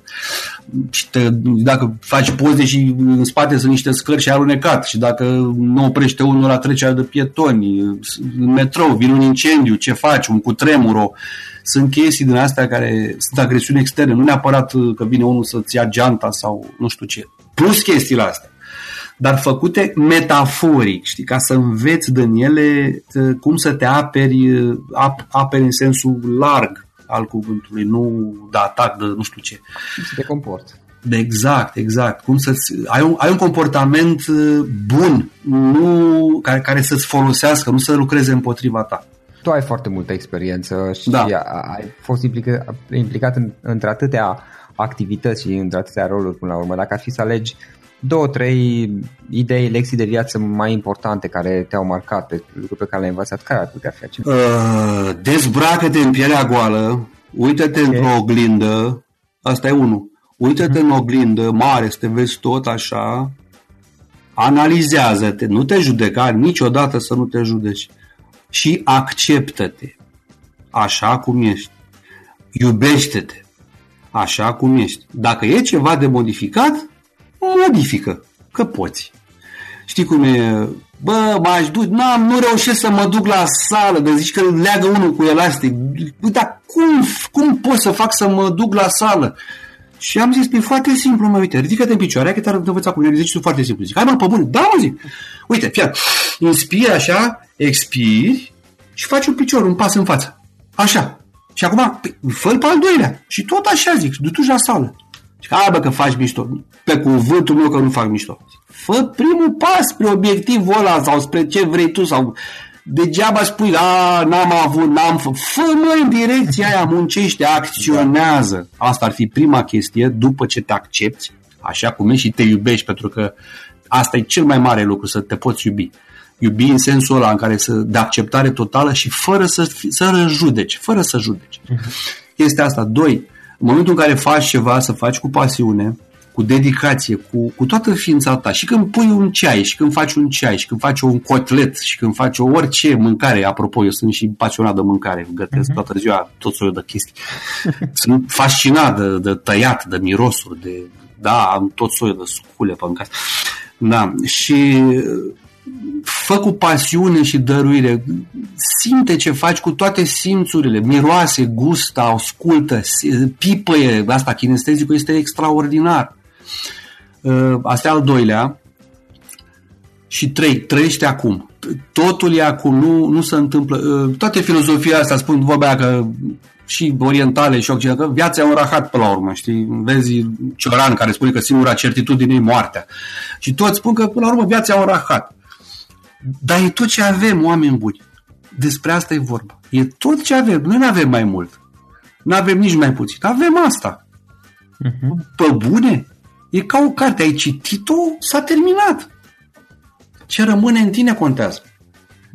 Și te, dacă faci poze și în spate sunt niște scări și alunecat și dacă nu oprește unul la trecerea de pietoni, în metrou, vine un incendiu, ce faci, un cutremur, o... sunt chestii din astea care sunt agresiuni externe, nu neapărat că vine unul să-ți ia geanta sau nu știu ce. Plus chestiile astea dar făcute metaforic, știi, ca să înveți din ele cum să te aperi, ap, aperi în sensul larg al cuvântului, nu de atac, de nu știu ce. Să te comporți. De exact, exact. Cum să ai un, ai un comportament bun, nu care, care să-ți folosească, nu să lucreze împotriva ta. Tu ai foarte multă experiență și da. ai fost implicat, implicat în, între atâtea activități și între atâtea roluri până la urmă. Dacă ar fi să alegi două, trei idei, lecții de viață mai importante care te-au marcat, pe lucruri pe care le-ai învățat, care ar putea fi acestea? Uh, dezbracă-te în pielea goală, uită-te okay. într-o oglindă, asta e unul, uită-te uh-huh. în oglindă mare, să te vezi tot așa, analizează-te, nu te judeca, niciodată să nu te judeci și acceptă-te așa cum ești. Iubește-te așa cum ești. Dacă e ceva de modificat, modifică, că poți. Știi cum e? Bă, m-aș duc, n-am, nu reușesc să mă duc la sală, de zici că leagă unul cu elastic. Bă, dar cum, cum pot să fac să mă duc la sală? Și am zis, e foarte simplu, mă, uite, ridică-te în picioare, că te-ar învăța cu exercițiu foarte simplu. Zic, hai mă, pe bun, da, mă, zic. Uite, fii inspiri așa, expiri și faci un picior, un pas în față. Așa. Și acum, fă pe al doilea. Și tot așa zic, du-te la sală. Și hai bă că faci mișto. Pe cuvântul meu că nu fac mișto. Fă primul pas spre obiectivul ăla sau spre ce vrei tu sau degeaba spui, a, n-am avut, n-am făcut. Fă mă în direcția aia, muncește, acționează. Asta ar fi prima chestie, după ce te accepti, așa cum ești și te iubești, pentru că asta e cel mai mare lucru, să te poți iubi. Iubi în sensul ăla în care să, de acceptare totală și fără să, să judeci, fără să judeci. Uh-huh. Este asta. Doi, în momentul în care faci ceva, să faci cu pasiune, cu dedicație, cu, cu toată ființa ta. Și când pui un ceai, și când faci un ceai, și când faci un cotlet, și când faci orice mâncare, apropo, eu sunt și pasionat de mâncare, gătesc uh-huh. toată ziua tot soiul de chestii. <laughs> sunt fascinat de, de tăiat, de mirosuri, de, da, am tot soiul de scule pe în casă. Da, și fă cu pasiune și dăruire, simte ce faci cu toate simțurile, miroase, gustă, ascultă, pipăie, asta kinestezicul este extraordinar. Uh, asta e al doilea. Și trei, trăiește acum. Totul e acum, nu, nu se întâmplă. Uh, toate filozofia asta spun vorbea că și orientale și occidentale, viața e un rahat pe la urmă, știi? Vezi Cioran care spune că singura certitudine e moartea. Și toți spun că până la urmă viața e un rahat. Dar e tot ce avem, oameni buni. Despre asta e vorba. E tot ce avem. Noi nu avem mai mult. Nu avem nici mai puțin. Avem asta. Uh-huh. Pe bune? E ca o carte. Ai citit-o, s-a terminat. Ce rămâne în tine contează.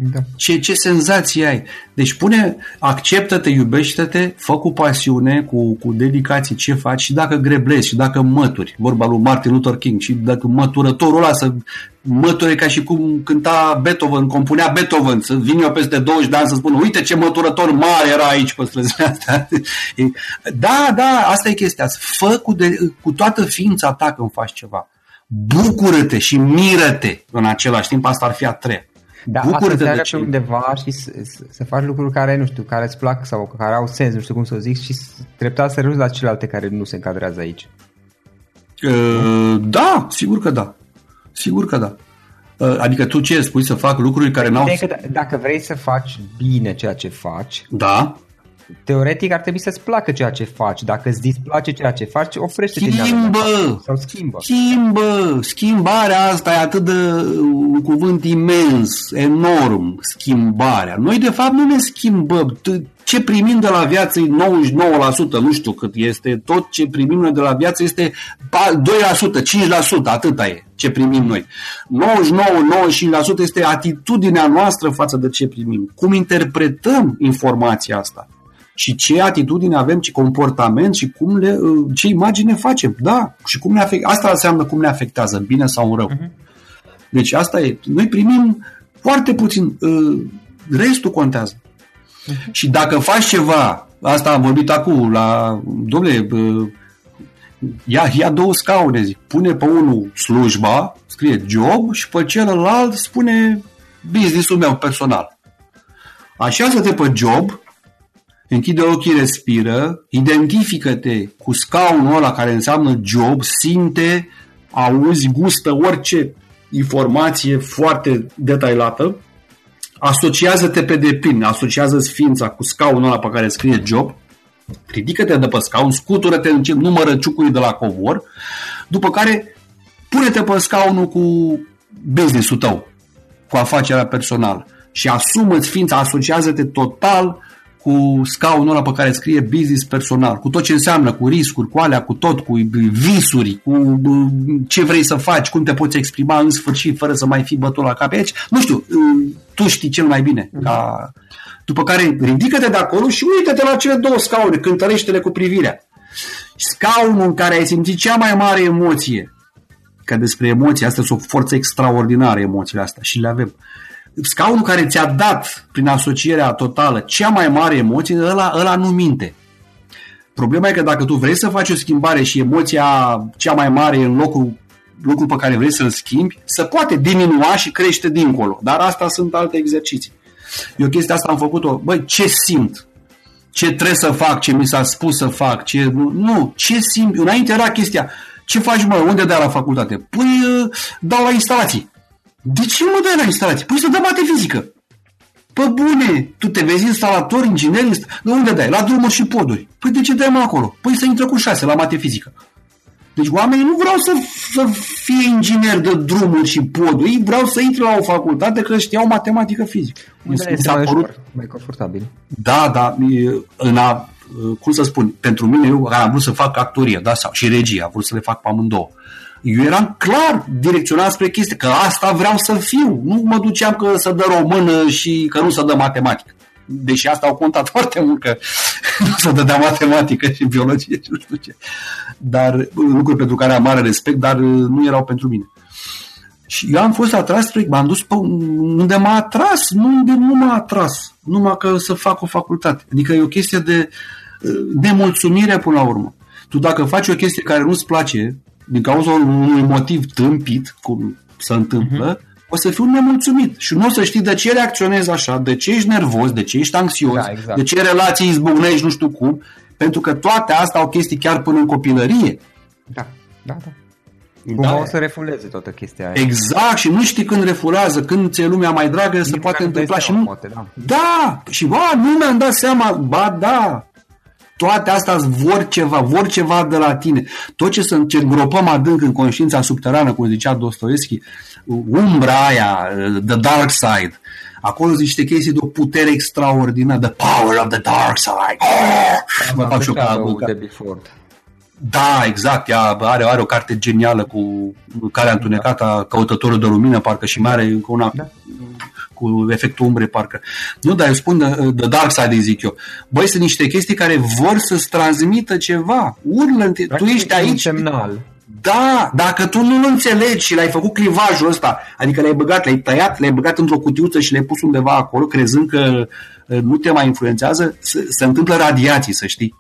Da. Ce, ce senzație ai? Deci pune, acceptă-te, iubește-te, fă cu pasiune, cu, cu dedicație ce faci și dacă greblezi și dacă mături, vorba lui Martin Luther King, și dacă măturătorul ăla să măture ca și cum cânta Beethoven, compunea Beethoven, să vin eu peste 20 de ani să spun, uite ce măturător mare era aici pe străzile astea. <laughs> Da, da, asta e chestia. Fă cu, de, cu toată ființa ta când faci ceva. Bucură-te și miră-te în același timp, asta ar fi a treia. Da, Bucură asta de pe undeva și să, să faci lucruri care, nu știu, care îți plac sau care au sens, nu știu cum să zic, și treptat să renunți la celelalte care nu se încadrează aici. Uh, da, sigur că da. Sigur că da. Uh, adică tu ce spui să fac lucruri care n-au... Că dacă vrei să faci bine ceea ce faci, da teoretic ar trebui să-ți placă ceea ce faci. Dacă îți displace ceea ce faci, oprește-te schimbă, sau schimbă. Schimbă! Schimbarea asta e atât de un cuvânt imens, enorm, schimbarea. Noi de fapt nu ne schimbăm. Ce primim de la viață e 99%, nu știu cât este, tot ce primim noi de la viață este 2%, 5%, atâta e ce primim noi. 99-95% este atitudinea noastră față de ce primim. Cum interpretăm informația asta? Și ce atitudine avem, ce comportament și cum le, uh, ce imagine facem. Da, și cum ne afect, asta înseamnă cum ne afectează, bine sau rău. Uh-huh. Deci asta e. Noi primim foarte puțin, uh, restul contează. Uh-huh. Și dacă faci ceva, asta am vorbit acum la, domnule, uh, ia, ia două scaune, zic, pune pe unul slujba, scrie job și pe celălalt spune business-ul meu personal. Așează-te pe job închide ochii, respiră, identifică-te cu scaunul ăla care înseamnă job, simte, auzi, gustă orice informație foarte detaliată, asociază-te pe deplin, asociază-ți ființa cu scaunul ăla pe care scrie job, ridică-te de pe scaun, scutură-te, în numără ciucului de la covor, după care pune-te pe scaunul cu business-ul tău, cu afacerea personală și asumă-ți ființa, asociază-te total cu scaunul ăla pe care scrie business personal, cu tot ce înseamnă, cu riscuri, cu alea, cu tot, cu visuri, cu ce vrei să faci, cum te poți exprima în sfârșit fără să mai fii bătut la cap aici. Nu știu, tu știi cel mai bine. Ca... După care ridică-te de acolo și uită-te la cele două scaune, cântărește-le cu privirea. Scaunul în care ai simțit cea mai mare emoție, că despre emoții, asta sunt o forță extraordinară, emoțiile astea, și le avem scaunul care ți-a dat prin asocierea totală cea mai mare emoție, ăla, ăla nu minte. Problema e că dacă tu vrei să faci o schimbare și emoția cea mai mare în locul, locul pe care vrei să-l schimbi, se poate diminua și crește dincolo. Dar asta sunt alte exerciții. Eu chestia asta am făcut-o. Băi, ce simt? ce trebuie să fac, ce mi s-a spus să fac, ce... Nu, ce simt... Înainte era chestia, ce faci, mă, unde dai la facultate? Păi, uh, dau la instalații. De ce mă dai la instalații? Păi să dă mate fizică. Pă bune, tu te vezi instalator, inginer, inst... de unde dai? La drumuri și poduri. Păi de ce dai mă acolo? Păi să intră cu șase la mate fizică. Deci oamenii nu vreau să, să fie inginer de drumuri și poduri, ei vreau să intre la o facultate că știau matematică fizică. Unde este mai, părut... mai confortabil. Da, da, în a, cum să spun, pentru mine eu am vrut să fac actorie, da, sau și regie, am vrut să le fac pe amândouă. Eu eram clar direcționat spre chestii, că asta vreau să fiu. Nu mă duceam că să dă română și că nu să dă matematică. Deși asta au contat <laughs> foarte mult că <laughs> nu să dădea matematică și biologie și nu știu ce. Dar lucruri pentru care am mare respect, dar nu erau pentru mine. Și eu am fost atras spre, m-am dus pe unde m-a atras, nu unde nu m-a atras, numai că să fac o facultate. Adică e o chestie de nemulțumire până la urmă. Tu dacă faci o chestie care nu-ți place, din cauza unui motiv tâmpit, cum se întâmplă, uh-huh. o să fiu nemulțumit și nu o să știi de ce reacționezi așa, de ce ești nervos, de ce ești anxios, da, exact. de ce relații izbucnești, nu știu cum, pentru că toate astea au chestii chiar până în copilărie. Da, da, da. Cum da. o să refuleze toată chestia aia. Exact, și nu știi când refulează, când ți-e lumea mai dragă, se poate întâmpla și nu... Poate, da. da, și ba, nu mi-am dat seama, ba da, toate astea vor ceva, vor ceva de la tine. Tot ce să ce gropăm adânc în conștiința subterană, cum zicea Dostoevski, umbra aia, the dark side, acolo zice niște chestii de o putere extraordinară, the power of the dark side. Oh! Mă fac și Da, exact. Ea are, are o carte genială cu care întunecată, căutătorul de lumină, parcă și mai are una da cu efectul umbre, parcă. Nu, dar eu spun de, de Dark Side, zic eu. Băi, sunt niște chestii care vor să-ți transmită ceva. Urlă tu ești aici. semnal. Da, dacă tu nu înțelegi și l-ai făcut clivajul ăsta, adică l-ai băgat, l-ai tăiat, l-ai băgat într-o cutiuță și l-ai pus undeva acolo, crezând că uh, nu te mai influențează, se, se întâmplă radiații, să știi.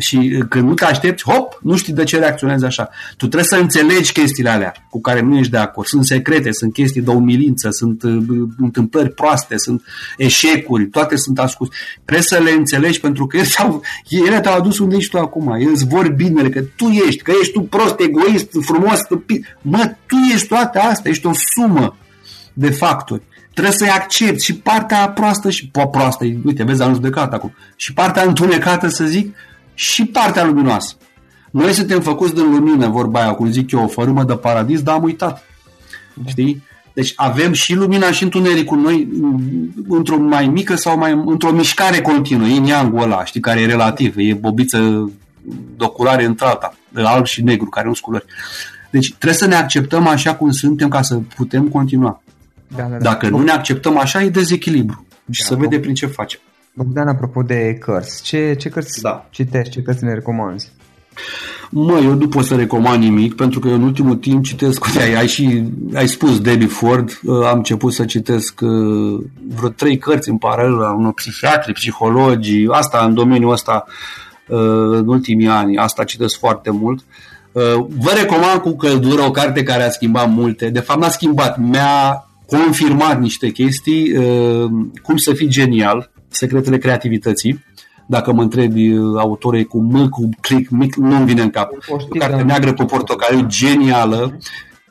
Și uh, când nu te aștepți, hop, nu știi de ce reacționezi așa. Tu trebuie să înțelegi chestiile alea cu care nu ești de acord. Sunt secrete, sunt chestii de umilință, sunt uh, întâmplări proaste, sunt eșecuri, toate sunt ascunse. Trebuie să le înțelegi pentru că ele te-au adus unde ești tu acum. Ele îți vor binele, că tu ești, că ești tu prost, egoist, frumos, stupid. Mă, tu ești toate astea, ești o sumă de factori trebuie să-i accepti și partea proastă și po, proastă, uite, vezi, am judecat acum, și partea întunecată, să zic, și partea luminoasă. Noi suntem făcuți din lumină, vorba aia, cum zic eu, o fărâmă de paradis, dar am uitat. Știi? Deci avem și lumina și întunericul noi într-o mai mică sau mai într-o mișcare continuă. E neangul ăla, știi, care e relativ, e bobiță de o culoare într-alta, de alb și negru, care nu sunt culori. Deci trebuie să ne acceptăm așa cum suntem ca să putem continua. Da, da, da. Dacă nu ne acceptăm așa, e dezechilibru. Și da, să vede prin ce facem. Bogdan, apropo de cărți, ce, ce cărți da. citești, ce cărți ne recomanzi? Mă, eu nu pot să recomand nimic, pentru că eu în ultimul timp citesc, ai, ai și ai spus Debbie Ford, uh, am început să citesc uh, vreo trei cărți în paralel la unor psihiatri, psihologi, asta în domeniul ăsta uh, în ultimii ani, asta citesc foarte mult. Vă recomand cu căldură o carte care a schimbat multe, de fapt n-a schimbat, mi-a confirmat niște chestii, cum să fii genial, Secretele creativității. Dacă mă întrebi uh, autorii cu M, cu click, mic, nu-mi vine în cap. O carte da. neagră cu portocaliu, genială,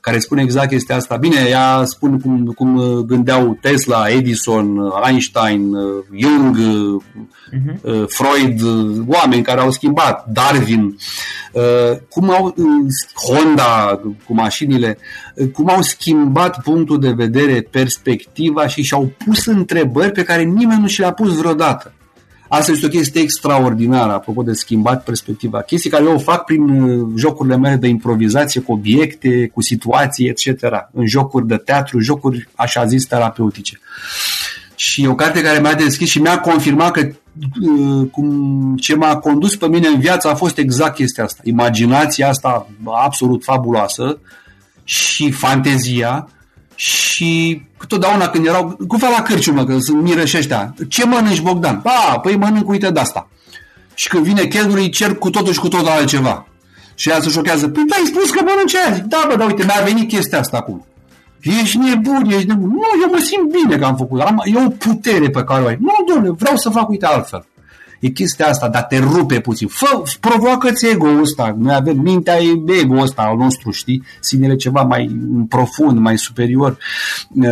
care spune exact chestia asta. Bine, ea spune cum, cum uh, gândeau Tesla, Edison, uh, Einstein, Jung, uh-huh. Freud, oameni care au schimbat, Darwin, cum au Honda cu mașinile, cum au schimbat punctul de vedere, perspectiva și și-au pus întrebări pe care nimeni nu și le-a pus vreodată. Asta este o chestie extraordinară, apropo de schimbat perspectiva. Chestii care eu o fac prin uh, jocurile mele de improvizație cu obiecte, cu situații, etc. În jocuri de teatru, jocuri așa zis terapeutice. Și o carte care mi-a deschis și mi-a confirmat că uh, cum, ce m-a condus pe mine în viață a fost exact chestia asta. Imaginația asta absolut fabuloasă și fantezia și totdeauna când erau, cu fel la cârciumă, că sunt miră și ăștia, ce mănânci Bogdan? Pa, păi mănânc, uite de asta. Și când vine chelul, îi cer cu totul și cu totul altceva. Și ea se șochează, păi da, ai spus că mănânci aia. Zic, da, bă, da, uite, mi-a venit chestia asta acum. Ești nebun, ești nebun. Nu, eu mă simt bine că am făcut. Am, e o putere pe care o ai. Nu, domnule, vreau să fac, uite, altfel. E chestia asta, dar te rupe puțin. Fă, provoacă-ți ego-ul ăsta. Noi avem mintea, e ego-ul ăsta al nostru, știi? Sinele ceva mai profund, mai superior. Uh,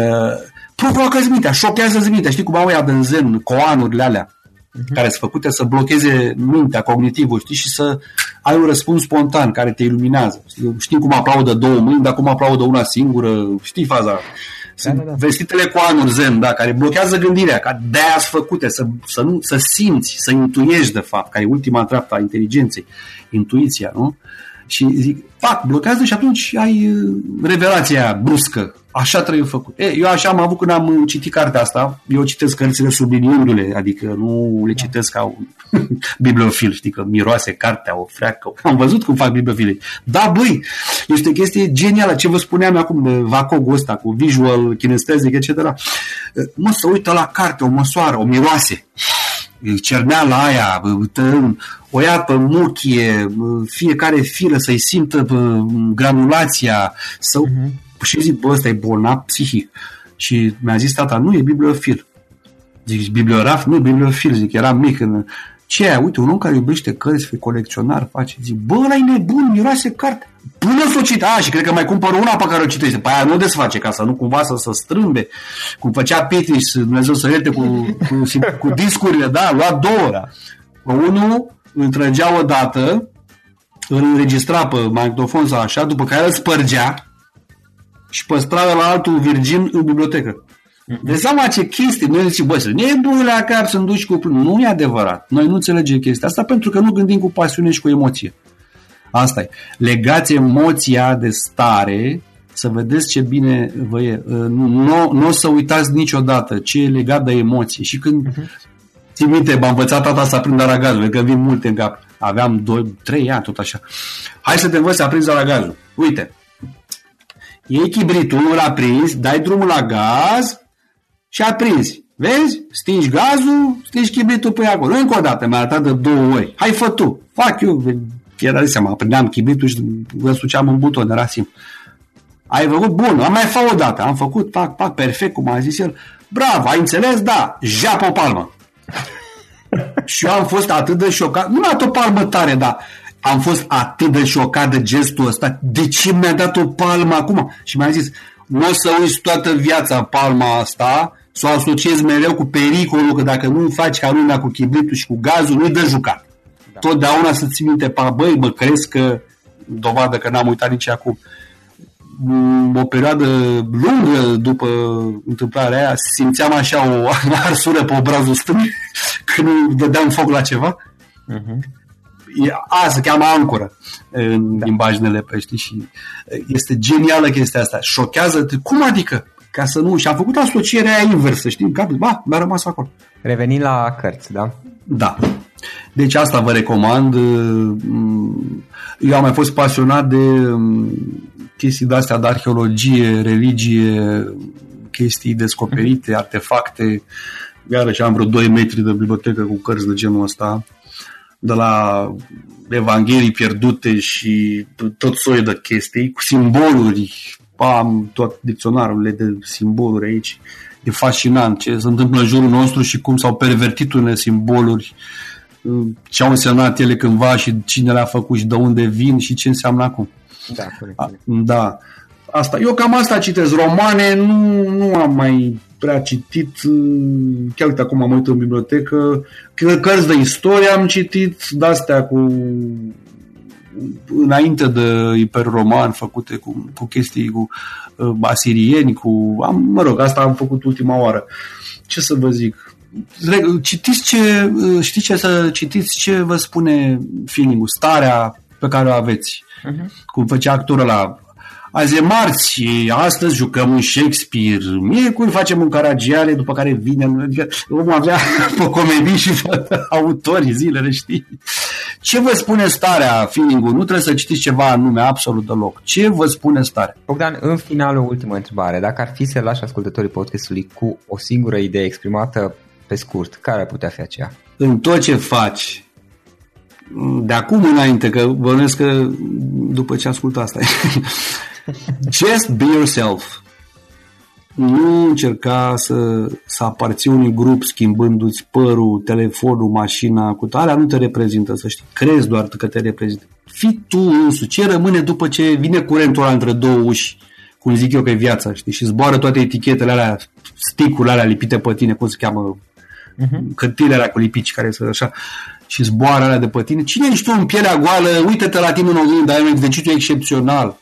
provoacă-ți mintea, șochează-ți mintea. Știi cum au ea din zen, coanurile alea uh-huh. care sunt făcute să blocheze mintea, cognitivul, știi, și să ai un răspuns spontan care te iluminează. Știi cum aplaudă două mâini, dar cum aplaudă una singură, știi faza sunt da, da, da. vestitele cu anul zen, da, care blochează gândirea, ca de-aia făcute, să, să, nu, să simți, să intuiești de fapt, care e ultima treaptă a inteligenței, intuiția, nu? Și zic, fac, blochează și atunci ai uh, revelația bruscă. Așa trebuie făcut. E, eu așa am avut când am citit cartea asta. Eu citesc cărțile subliniindu-le, adică nu le citesc ca un <laughs> bibliofil, știi, că miroase cartea, o freacă. Am văzut cum fac bibliofile. Da, băi, este o chestie genială. Ce vă spuneam acum de Vacogul ăsta, cu visual, kinestezic, etc. Mă, să uită la carte, o măsoară, o miroase cerneala aia, o ia pe muchie, fiecare filă să-i simtă granulația, să... Uh-huh. Și zic, bă, ăsta e bolnav psihic. Și mi-a zis tata, nu, e bibliofil. Zic, bibliograf? Nu, bibliofil. Zic, era mic. În... Ce aia? Uite, un om care iubește cărți, fie colecționar, face. Zic, bă, ăla e nebun, miroase carte. Până să o cit, a, și cred că mai cumpăr una pe care o citește. Pe aia nu desface, ca să nu cumva să se strâmbe. Cum făcea Petriș, Dumnezeu să ierte cu, cu, cu discurile, da, lua două. Da. Unul îl trăgea odată, îl înregistra pe magnetofon sau așa, după care îl spărgea și păstra la altul virgin în bibliotecă. De seama ce chestii, noi zicem, bă, nebun la cap să duci cu... Nu e adevărat. Noi nu înțelegem chestia asta pentru că nu gândim cu pasiune și cu emoție. Asta e. Legați emoția de stare să vedeți ce bine vă e. Nu, nu, nu o să uitați niciodată ce e legat de emoție. Și când uh-huh. ții minte, m-a învățat tata să aprind aragazul, că vin multe în cap. Aveam 2, 3 ani, tot așa. Hai să te învăț să aprinzi aragazul. Uite, iei chibritul, îl aprins, dai drumul la gaz și aprinzi. Vezi? Stingi gazul, stingi chibritul pe acolo. Încă o dată, mi-a arătat de două ori. Hai, fă tu. Fac eu. Era de seama, prindeam chibritul și vă suceam în buton, era simplu. Ai făcut? Bun, am mai făcut o dată. Am făcut, pac, pac, perfect, cum a zis el. Bravo, ai înțeles? Da. Japă o palmă. <laughs> și eu am fost atât de șocat. Nu mi-a dat o palmă tare, dar am fost atât de șocat de gestul ăsta. De ce mi-a dat o palmă acum? Și mi-a zis, nu o să uiți toată viața palma asta, să o asociezi mereu cu pericolul, că dacă nu faci ca lumea cu chibritul și cu gazul, nu-i de jucat. Da. Totdeauna să ții minte, pa, băi, mă crezi că, dovadă că n-am uitat nici acum, o perioadă lungă după întâmplarea aia, simțeam așa o <laughs> arsură pe obrazul stâng <laughs> când dădeam foc la ceva. Uh-huh. A, se cheamă ancoră în da. limbajnele pești și este genială chestia asta. Șochează Cum adică? Ca să nu... Și am făcut asocierea inversă, știi? Cap, ba, mi-a rămas acolo. Revenind la cărți, da? Da. Deci asta vă recomand. Eu am mai fost pasionat de chestii de-astea de arheologie, religie, chestii descoperite, artefacte. Iarăși am vreo 2 metri de bibliotecă cu cărți de genul ăsta de la Evanghelii pierdute și tot soiul de chestii, cu simboluri, am tot dicționarul de simboluri aici. E fascinant ce se întâmplă în jurul nostru și cum s-au pervertit unele simboluri, ce au însemnat ele cândva și cine le-a făcut și de unde vin și ce înseamnă acum. Da, corect. Da. Asta. Eu cam asta citesc. Romane nu, nu am mai prea citit, chiar uite acum am uitat în bibliotecă, cărți de istorie am citit, de-astea cu înainte de Roman făcute cu, cu chestii cu uh, asirieni, cu, am, mă rog, asta am făcut ultima oară. Ce să vă zic? Citiți ce, uh, știți ce să citiți ce vă spune filmul, starea pe care o aveți. Uh-huh. Cum făcea actorul la Azi e marți, astăzi jucăm un Shakespeare, miercuri facem un Caragiale, după care vine, adică vom avea <laughs> pe comedii și pe autorii zilele, știi? Ce vă spune starea, feeling Nu trebuie să citiți ceva anume, absolut deloc. Ce vă spune starea? Bogdan, în final o ultimă întrebare. Dacă ar fi să lași ascultătorii podcastului cu o singură idee exprimată pe scurt, care ar putea fi aceea? În tot ce faci, de acum înainte, că bănuiesc că după ce ascult asta <laughs> Just be yourself. nu încerca să, să aparții unui grup schimbându-ți părul, telefonul, mașina, cu alea nu te reprezintă, să știi. Crezi doar că te reprezintă. Fii tu însuți. Ce rămâne după ce vine curentul ăla între două uși, cum zic eu că e viața, știi? Și zboară toate etichetele alea, sticurile alea lipite pe tine, cum se cheamă, uh-huh. cărtile alea cu lipici care să așa și zboară alea de pe tine. Cine ești tu în pielea goală? Uită-te la tine în oglindă, ai un exercițiu excepțional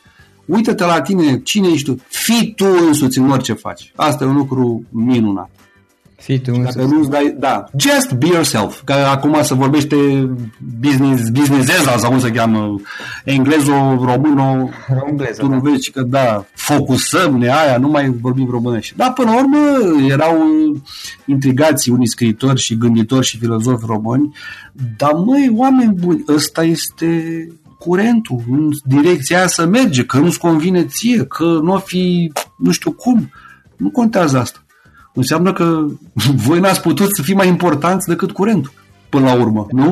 uită-te la tine, cine ești tu, fii tu însuți în orice faci. Asta e un lucru minunat. Fii tu Dacă nu dai, da, just be yourself. Că acum se vorbește business, business sau cum se cheamă, englezo, româno, Engleză, tu nu da. vezi că da, focusăm ne aia, nu mai vorbim românești. Dar până la urmă erau intrigații unii scriitori și gânditori și filozofi români, dar măi, oameni buni, ăsta este curentul, în direcția aia să merge, că nu-ți convine ție, că nu o fi, nu știu cum. Nu contează asta. Înseamnă că voi n-ați putut să fii mai importanți decât curentul, până la urmă, nu?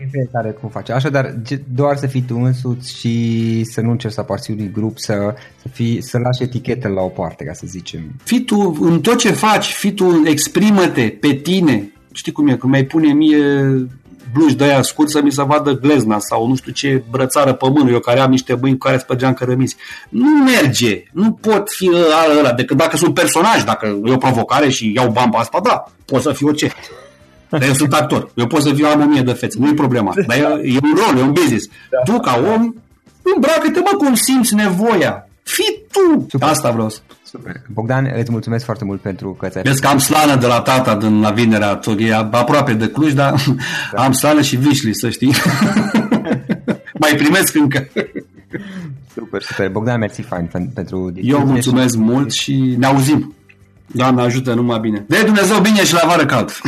În fiecare cum face. Așadar, ge- doar să fii tu însuți și să nu încerci să aparții unui grup, să, să, fii, să lași etichetele la o parte, ca să zicem. Fii tu, în tot ce faci, fii tu, exprimă-te pe tine. Știi cum e, când mai pune mie bluși de aia scurt să mi se vadă glezna sau nu știu ce brățară pe mână, eu care am niște mâini cu care spărgeam cărămizi. Nu merge, nu pot fi ăla, ăla, decât dacă sunt personaj, dacă e o provocare și iau bani pe asta, da, pot să fiu orice. Dar eu sunt actor, eu pot să fiu am o mie de fețe, nu e problema. Dar e, e un rol, e un business. Da. Tu ca om, îmbracă-te mă cum simți nevoia. Fii tu! Super. Asta vreau să Super. Bogdan, îți mulțumesc foarte mult pentru că ți-ai Vezi că am slană de la tata din la vinerea e aproape de Cluj, dar da. am slană și vișli, să știi. <laughs> Mai primesc încă. Super, super. Bogdan, mersi fain pentru Eu mulțumesc și... mult și ne auzim. Doamne ajută numai bine. De Dumnezeu bine și la vară cald. <laughs>